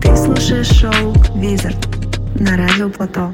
Ты слушаешь шоу «Визард» на радио Плато.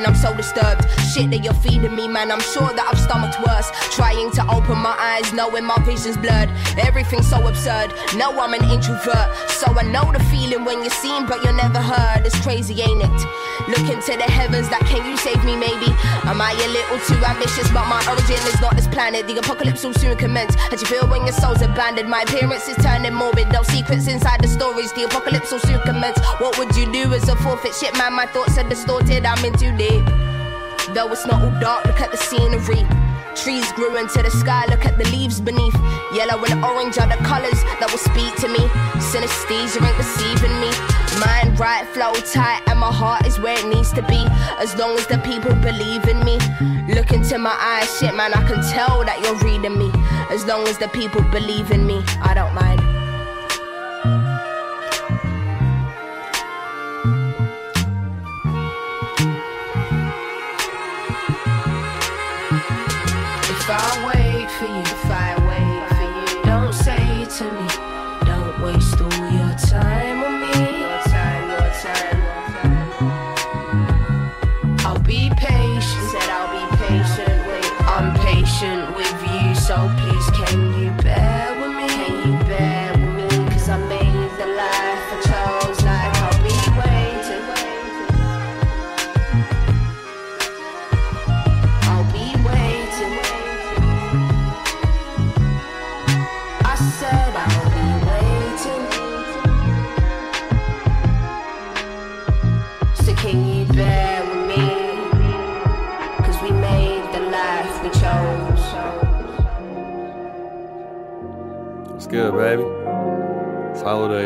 Warning. I'm so disturbed. Shit that you're feeding me, man. I'm sure that I've stomached worse. Trying to open my eyes, knowing my vision's blurred. Everything's so absurd. No, I'm an introvert. So I know the feeling when you're seen, but you're never heard. It's crazy, ain't it? Looking to the heavens, like, can you save me, maybe? Am I a little too ambitious? But my origin is not this planet. The apocalypse will soon commence. How do you feel when your soul's abandoned? My appearance is turning morbid. No secrets inside the stories. The apocalypse will soon commence. What would you do as a forfeit? Shit, man, my thoughts are distorted. I'm in too deep. Though it's not all dark, look at the scenery. Trees grew into the sky, look at the leaves beneath. Yellow and orange are the colors that will speak to me. Synesthesia ain't deceiving me. Mind right, flow tight, and my heart is where it needs to be. As long as the people believe in me. Look into my eyes, shit, man, I can tell that you're reading me. As long as the people believe in me, I don't mind.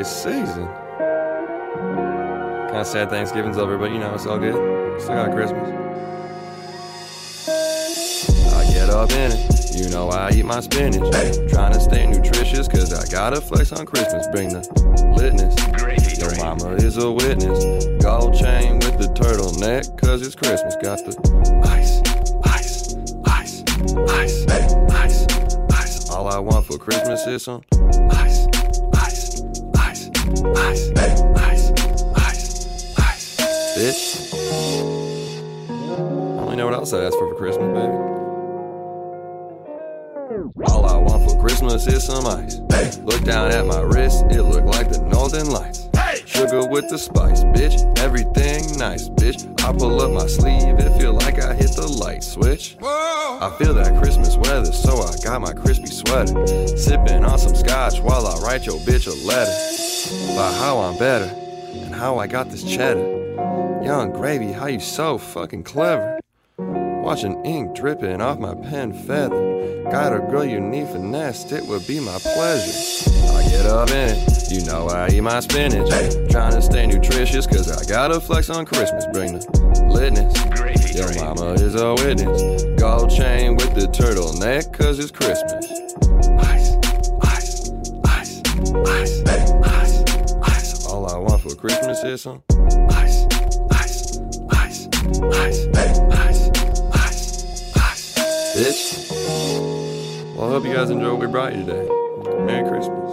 Holiday season. Kind of sad Thanksgiving's over, but you know, it's all good. Still got Christmas. I get up in it. You know I eat my spinach. Trying to stay nutritious, cause I gotta flex on Christmas. Bring the litness. Your mama is a witness. Gold chain with the turtleneck, cause it's Christmas. Got the ice, ice, ice, ice, ice, ice. All I want for Christmas is some ice, ice, ice, ice. Bitch. I don't know what else I asked for for Christmas, baby. All I want for Christmas is some ice. Hey. Look down at my wrist, it look like the Northern Lights. Hey. Sugar with the spice, bitch. Everything nice, bitch. I pull up my sleeve, it feel like I hit the light switch. Whoa. I feel that Christmas weather, so I got my crispy sweater. Sipping on some scotch while I write your bitch a letter. About how I'm better, and how I got this cheddar. Yung Gravy, how you so fucking clever. Watching ink dripping off my pen feather. Got a girl you need finessed, it would be my pleasure. I get up in it, you know I eat my spinach. Trying to stay nutritious, cause I gotta flex on Christmas. Bring the litness. Your mama is a witness. Gold chain with the turtleneck, cause it's Christmas. Ice, ice, ice, ice, ice, ice. All I want for Christmas is some ice, ice, ice, ice, ice, ice, ice. Bitch. Well, I hope you guys enjoy what we brought you today. Merry Christmas.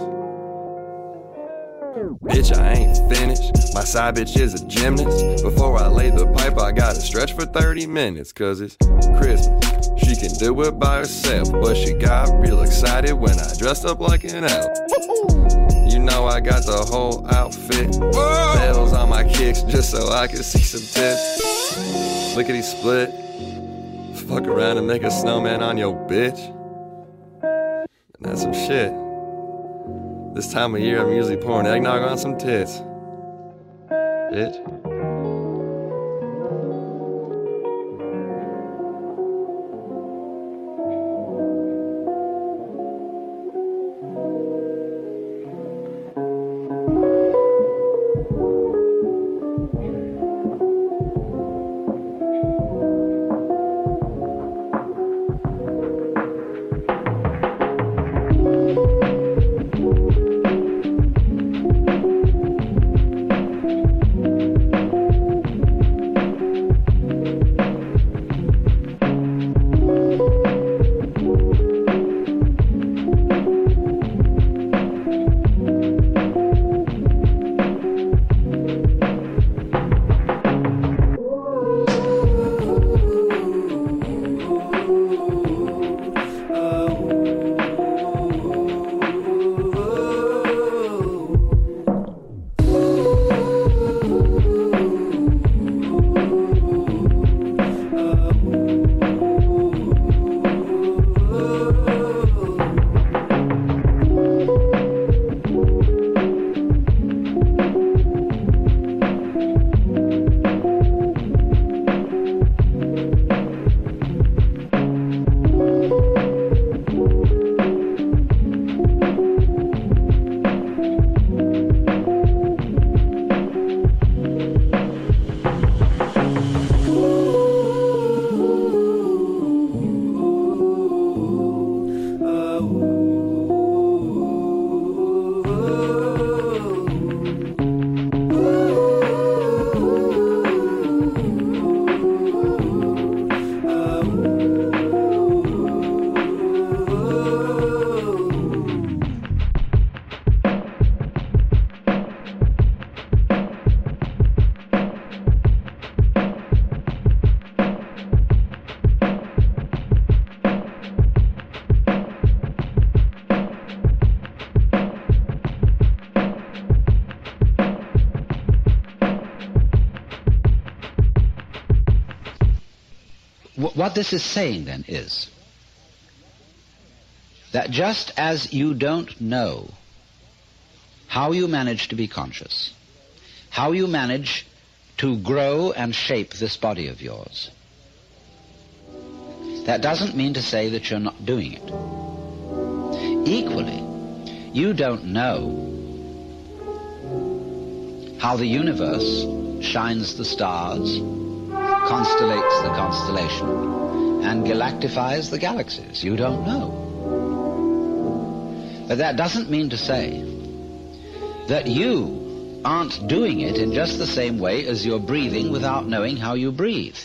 Bitch, I ain't finished. My side bitch is a gymnast. Before I lay the pipe, I gotta stretch for 30 minutes, cause it's Christmas. She can do it by herself, but she got real excited when I dressed up like an elf. Know I got the whole outfit. Bells on my kicks just so I can see some tits. Lickety split. Fuck around and make a snowman on your bitch. And that's some shit. This time of year, I'm usually pouring eggnog on some tits. Bitch. What this is saying then is that just as you don't know how you manage to be conscious, how you manage to grow and shape this body of yours, that doesn't mean to say that you're not doing it. Equally, you don't know how the universe shines the stars, constellates the constellation, and galactifies the galaxies. You don't know. But that doesn't mean to say that you aren't doing it in just the same way as you're breathing without knowing how you breathe.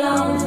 don't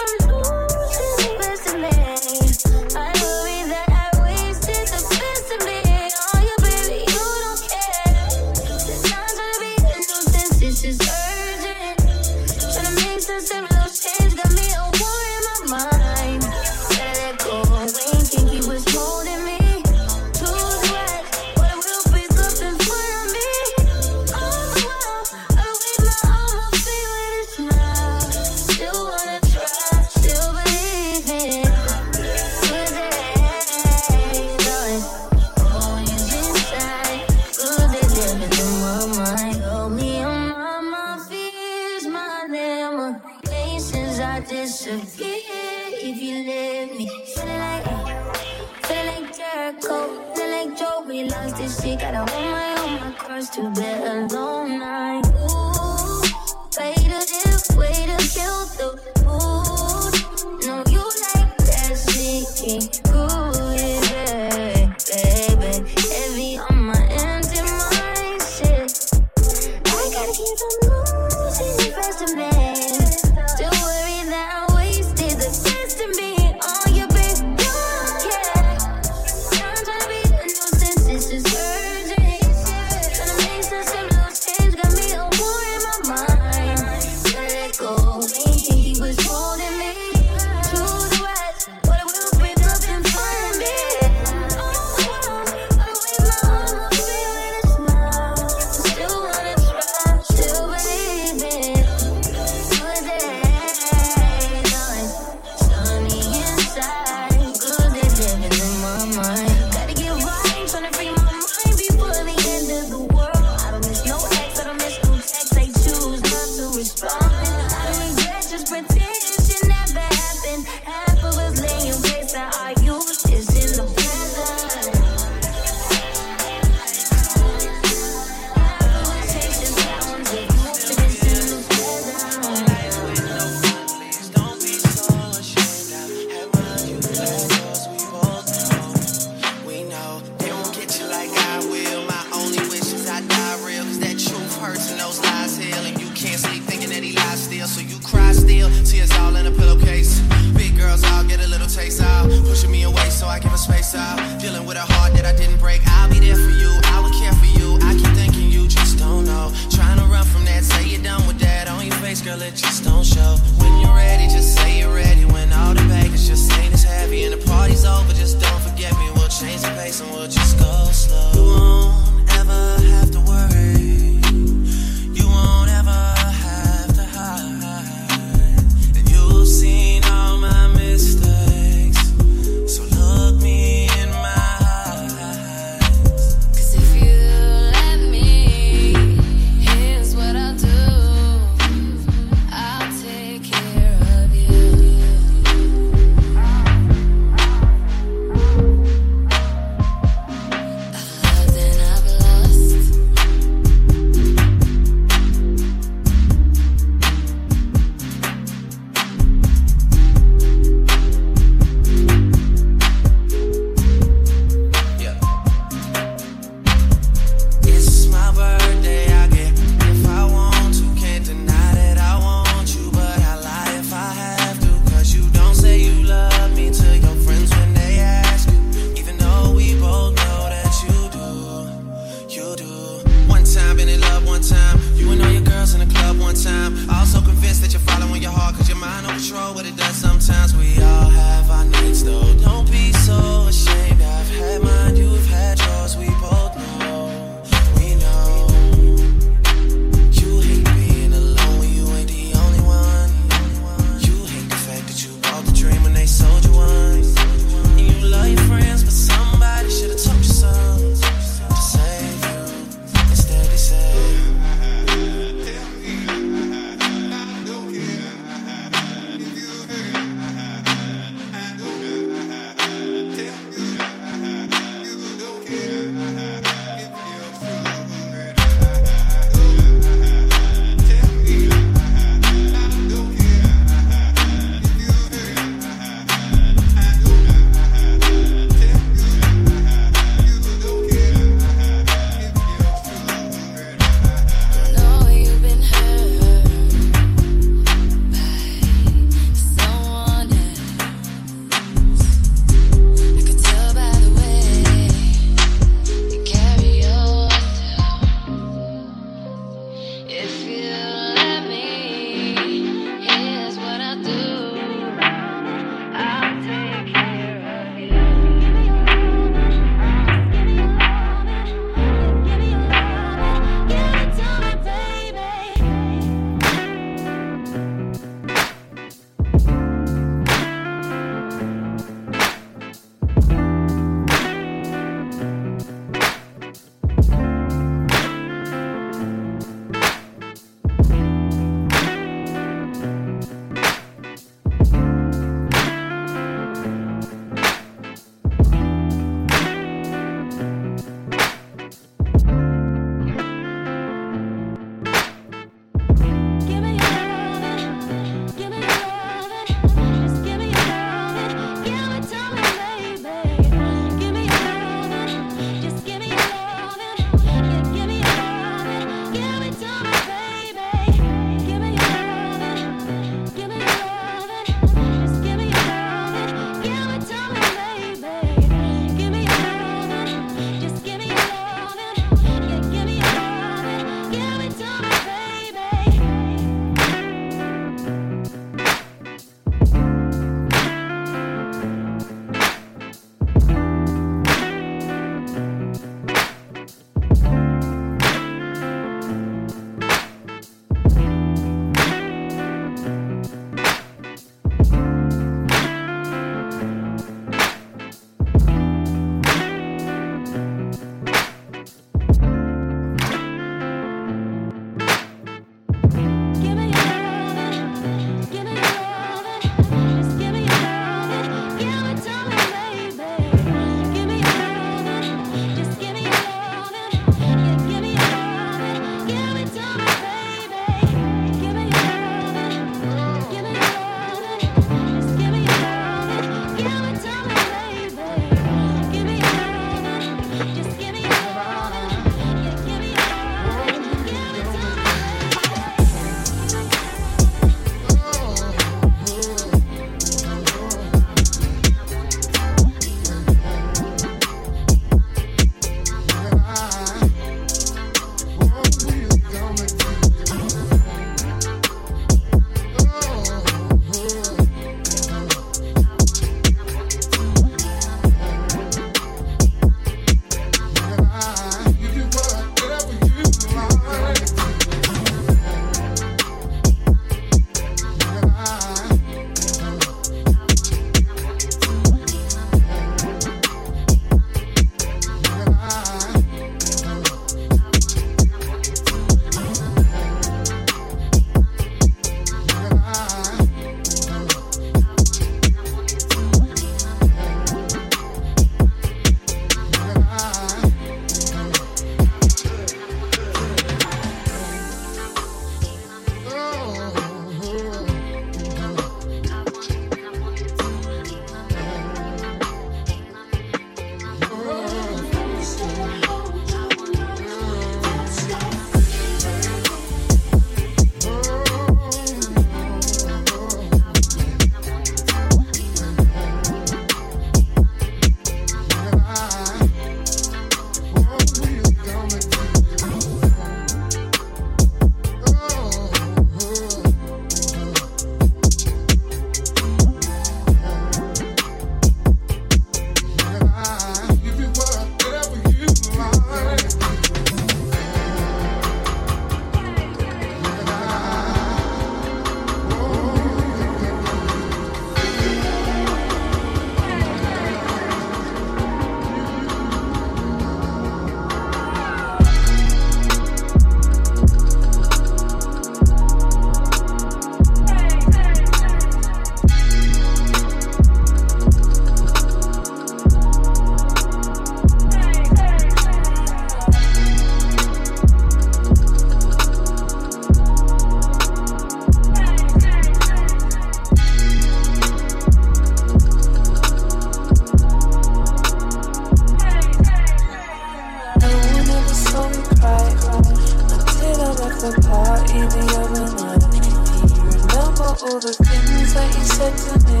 all the things that you said to me.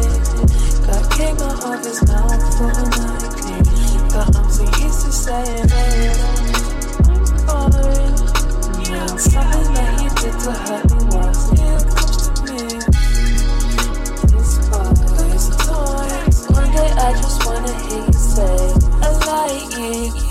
God came out of his mouth for a night. The arms he used to say it I'm sorry. Yeah, something that you did to hurt me was it comes to me. It's always time. One day I just wanna hear you say, I like you.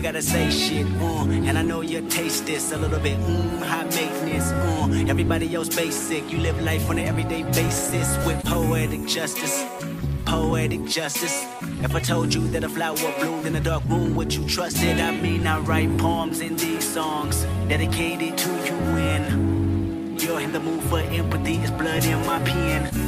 Gotta say shit, uh, and I know you taste this a little bit, mm, high maintenance, uh, everybody else basic, you live life on an everyday basis with poetic justice, poetic justice. If I told you that a flower bloomed in a dark room, would you trust it? I mean, I write poems in these songs dedicated to you when you're in the mood for empathy, it's blood in my pen.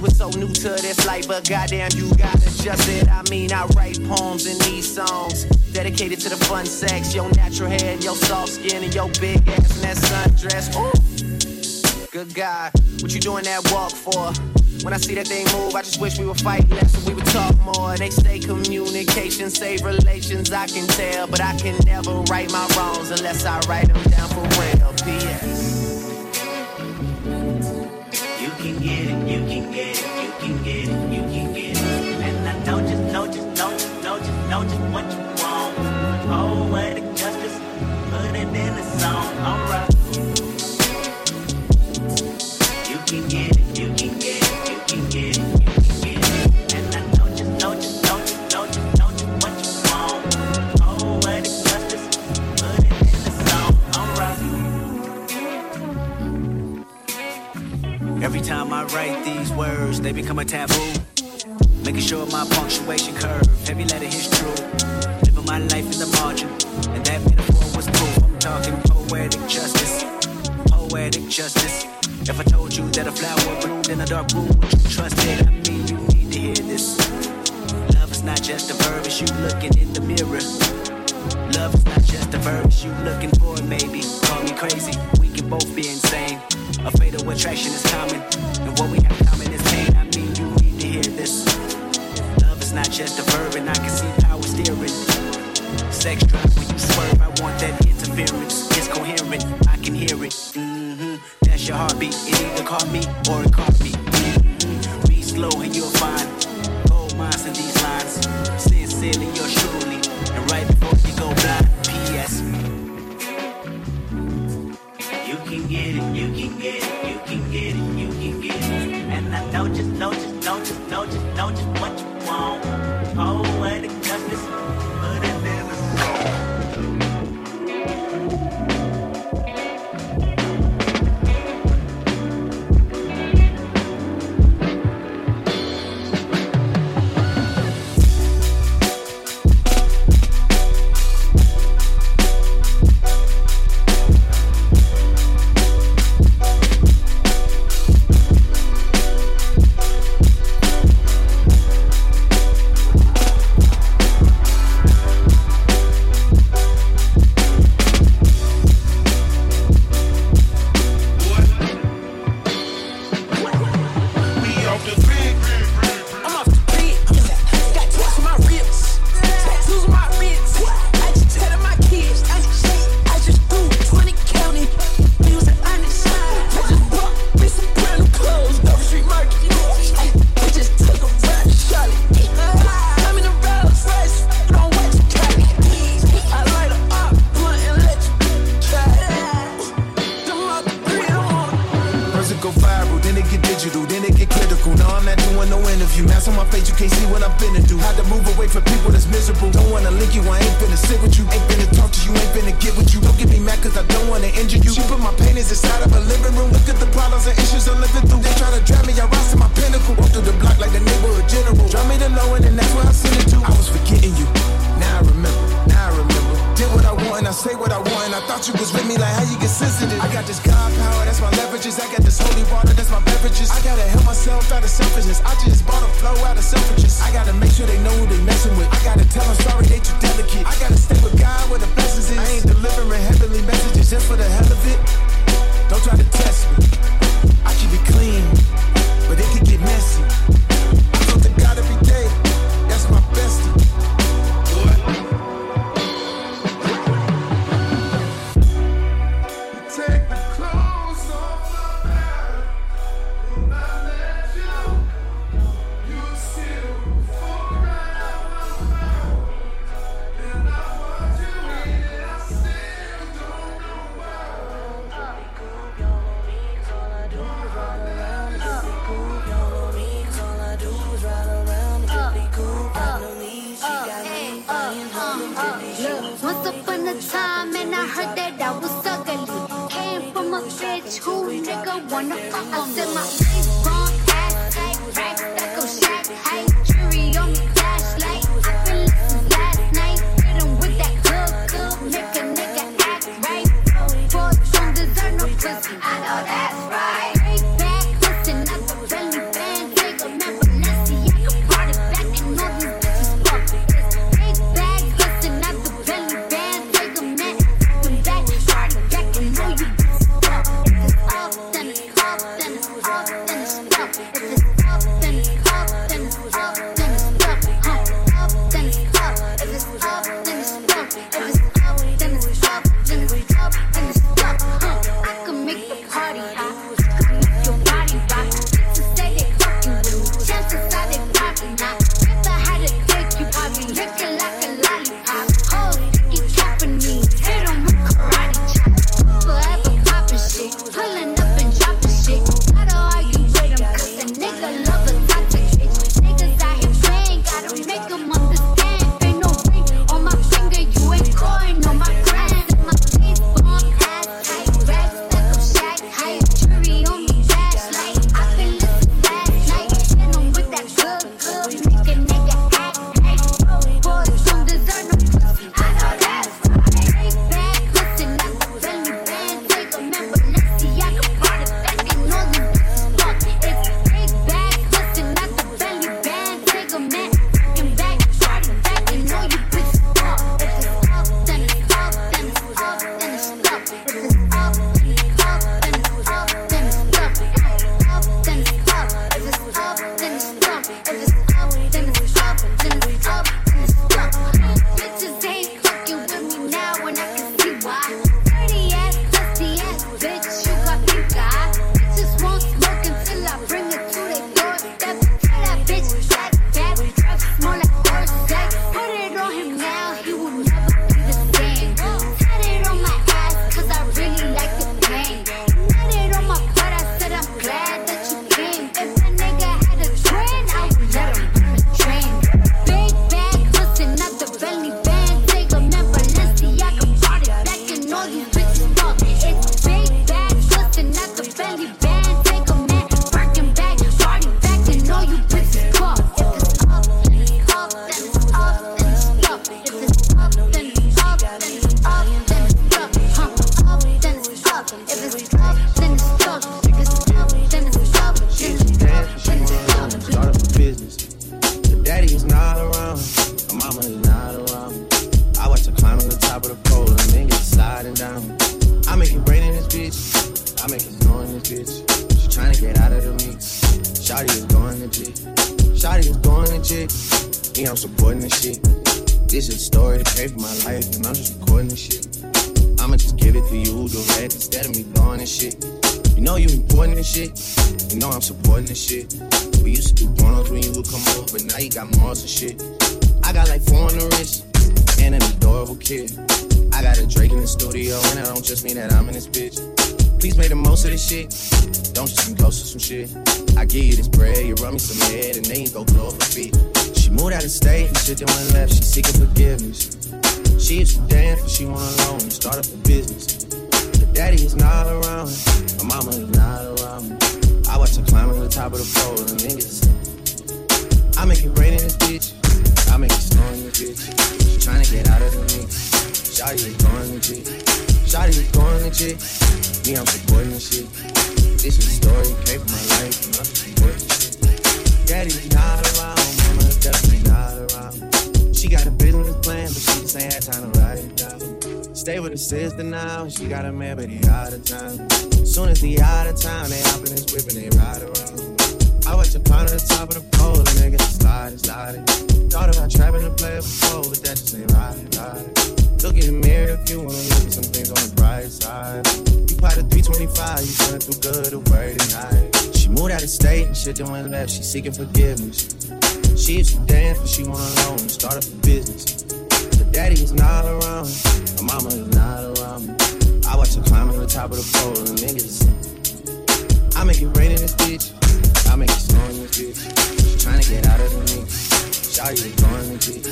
Were so new to this life, but goddamn, you got adjusted. I mean, I write poems in these songs dedicated to the fun sex, your natural hair, your soft skin, and your big ass and that sundress. Ooh, good God, what you doing that walk for? When I see that thing move, I just wish we would fight less and we would talk more. They say communication save relations, I can tell, but I can never right my wrongs unless I write them down for real. P.S. Every time I write these words, they become a taboo. Making sure my punctuation curve, every letter hits true. Living my life in the margin, and that metaphor was proof. I'm talking poetic justice, poetic justice. If I told you that a flower bloomed in a dark room, would you trust it? I mean, you need to hear this. Love is not just a verb, it's you looking in the mirror. Love is not just a verb, it's you looking for it, maybe. Call me crazy, we can both be insane. A fatal attraction is common, and what we have common is pain. I mean, you need to hear this. Love is not just a verb, and I can see power steering. Sex drive when you swerve, I want that interference. It's coherent, I can hear it. Mm-hmm. That's your heartbeat. It either caught me or it caught me. Mm-hmm. Be slow and you'll find gold mines in these lines. Sincerely, you're sure. Daddy's not around, mama definitely not around. She got a business plan, but she just ain't had time to write it down. Stay with her sister now, she got a man, but he out of town. Soon as he out of town, they hop in his whip and they ride around. I watch her climb to the top of the pole, and get sliding, sliding. Thought about trapping to play before, but that just ain't right, right. Look in the mirror if you wanna look at some things on the bright side. You caught a 325, you feeling too good to worry tonight. She moved out of state and shit that went left, she seeking forgiveness. She used to dance, but she went alone and start up a business. Her daddy is not around, her mama is not around. I watch her climb to the top of the pole, and niggas. I make it rain in this bitch. I make it snow in this bitch. She tryna get out of the mix. Shotty is going legit.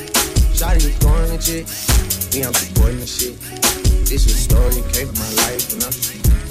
Shotty is going legit. Me, I'm supporting this shit. This is a story, came from my life, and I'm just